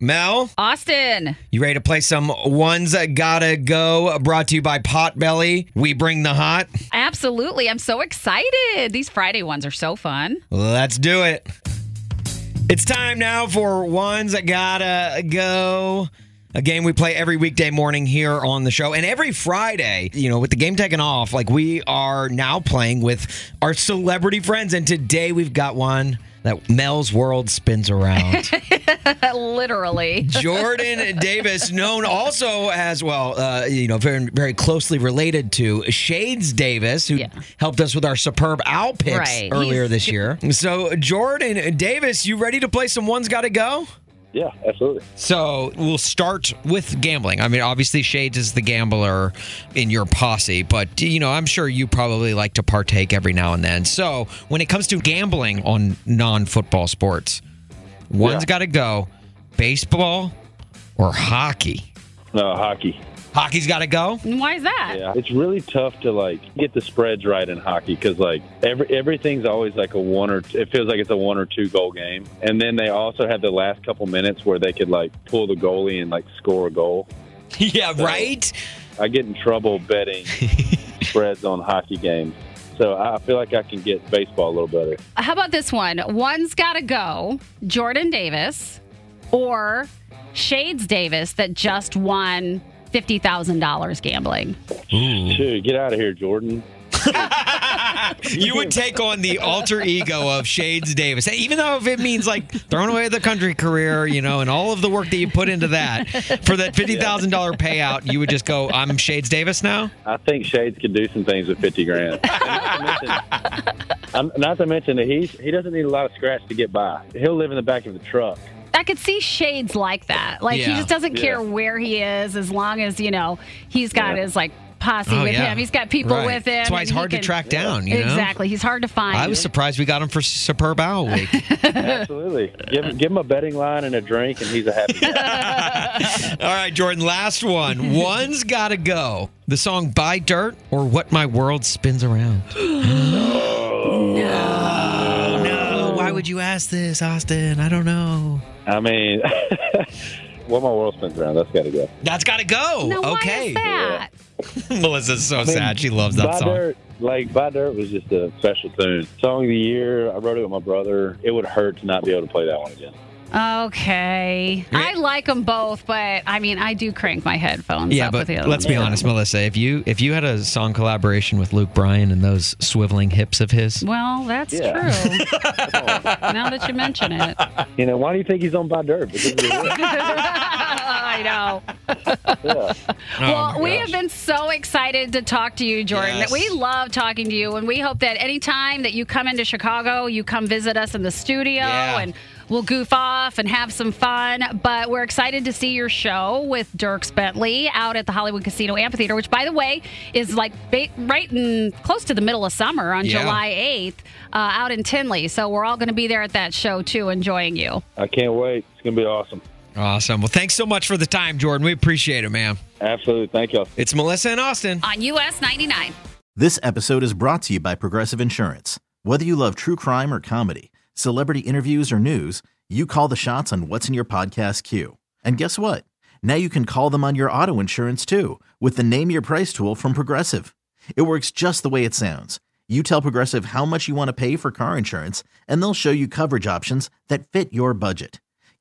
Mel, Austin. you ready to play some Ones That Gotta Go? Brought to you by Potbelly. We bring the hot. Absolutely. I'm so excited. These Friday ones are so fun. Let's do it. It's time now for Ones That Gotta Go. A game we play every weekday morning here on the show. And every Friday, you know, with the game taken off, like we are now playing with our celebrity friends. And today we've got one that Mel's world spins around. Literally. Jordan Davis, known also as well, uh, you know, very very closely related to Shades Davis, who Yeah. helped us with our superb owl picks Right. earlier He's- this year. So, Jordan Davis, you ready to play some ones got to go? Yeah, absolutely. So we'll start with gambling. I mean, obviously Shades is the gambler in your posse, but you know, I'm sure you probably like to partake every now and then. So when it comes to gambling on non-football sports, one's Yeah. got to go: baseball or hockey. No, hockey. Hockey's got to go. Why is that? Yeah, it's really tough to like get the spreads right in hockey because like every everything's always like a one or it feels like it's a one or two goal game, and then they also have the last couple minutes where they could like pull the goalie and like score a goal. yeah, right. I get in trouble betting spreads on hockey games, so I feel like I can get baseball a little better. How about this one? One's got to go Jordan Davis or Shades Davis that just won $50,000 gambling. Dude, get out of here, Jordan. you would take on the alter ego of Shades Davis, even though if it means like throwing away the country career, you know, and all of the work that you put into that for that fifty thousand dollar payout, you would just go, "I'm Shades Davis now." I think Shades could do some things with fifty grand. And not, to mention, I'm- not to mention that he's he doesn't need a lot of scratch to get by. He'll live in the back of the truck. I could see Shades like that. Like he just doesn't care Yeah. where he is as long as, you know, he's got Yeah. his like posse Oh, with yeah. him. He's got people Right. with him. That's why and he's he hard to track down. You know? Exactly. He's hard to find. I was surprised we got him for Superb Owl Week. Absolutely. give him give him a betting line and a drink, and he's a happy guy. All right, Jordan, last one. One's got to go. The song Buy Dirt or What My World Spins Around. no. No. Why would you ask this, Austin? I don't know. I mean, what my world spins around. That's got to go. That's got to go. No, why okay. is that? Melissa's so I mean, sad. She loves that Buy song. Dirt, like Buy Dirt was just a special tune. Song of the year. I wrote it with my brother. It would hurt to not be able to play that one again. Okay. I like them both, but I mean, I do crank my headphones Yeah, up but with the other let's be honest, Melissa. If you if you had a song collaboration with Luke Bryan and those swiveling hips of his, Well, that's Yeah. true. now that you mention it. You know, why do you think he's on Buy Dirt? Because of the lyrics. I know. yeah. well, my we gosh. have been so excited to talk to you, Jordan. Yes. We love talking to you, and we hope that anytime that you come into Chicago, you come visit us in the studio Yeah. and we'll goof off and have some fun. But we're excited to see your show with Dierks Bentley out at the Hollywood Casino Amphitheater, which, by the way, is like ba- right in close to the middle of summer on Yeah. July 8th uh, out in Tinley. So we're all going to be there at that show too, enjoying you. I can't wait. It's gonna be awesome. Awesome. Well, thanks so much for the time, Jordan. We appreciate it, man. Absolutely. Thank y'all. It's Melissa and Austin. On US 99. This episode is brought to you by Progressive Insurance. Whether you love true crime or comedy, celebrity interviews or news, you call the shots on what's in your podcast queue. And guess what? Now you can call them on your auto insurance too with the Name Your Price tool from Progressive. It works just the way it sounds. You tell Progressive how much you want to pay for car insurance, and they'll show you coverage options that fit your budget.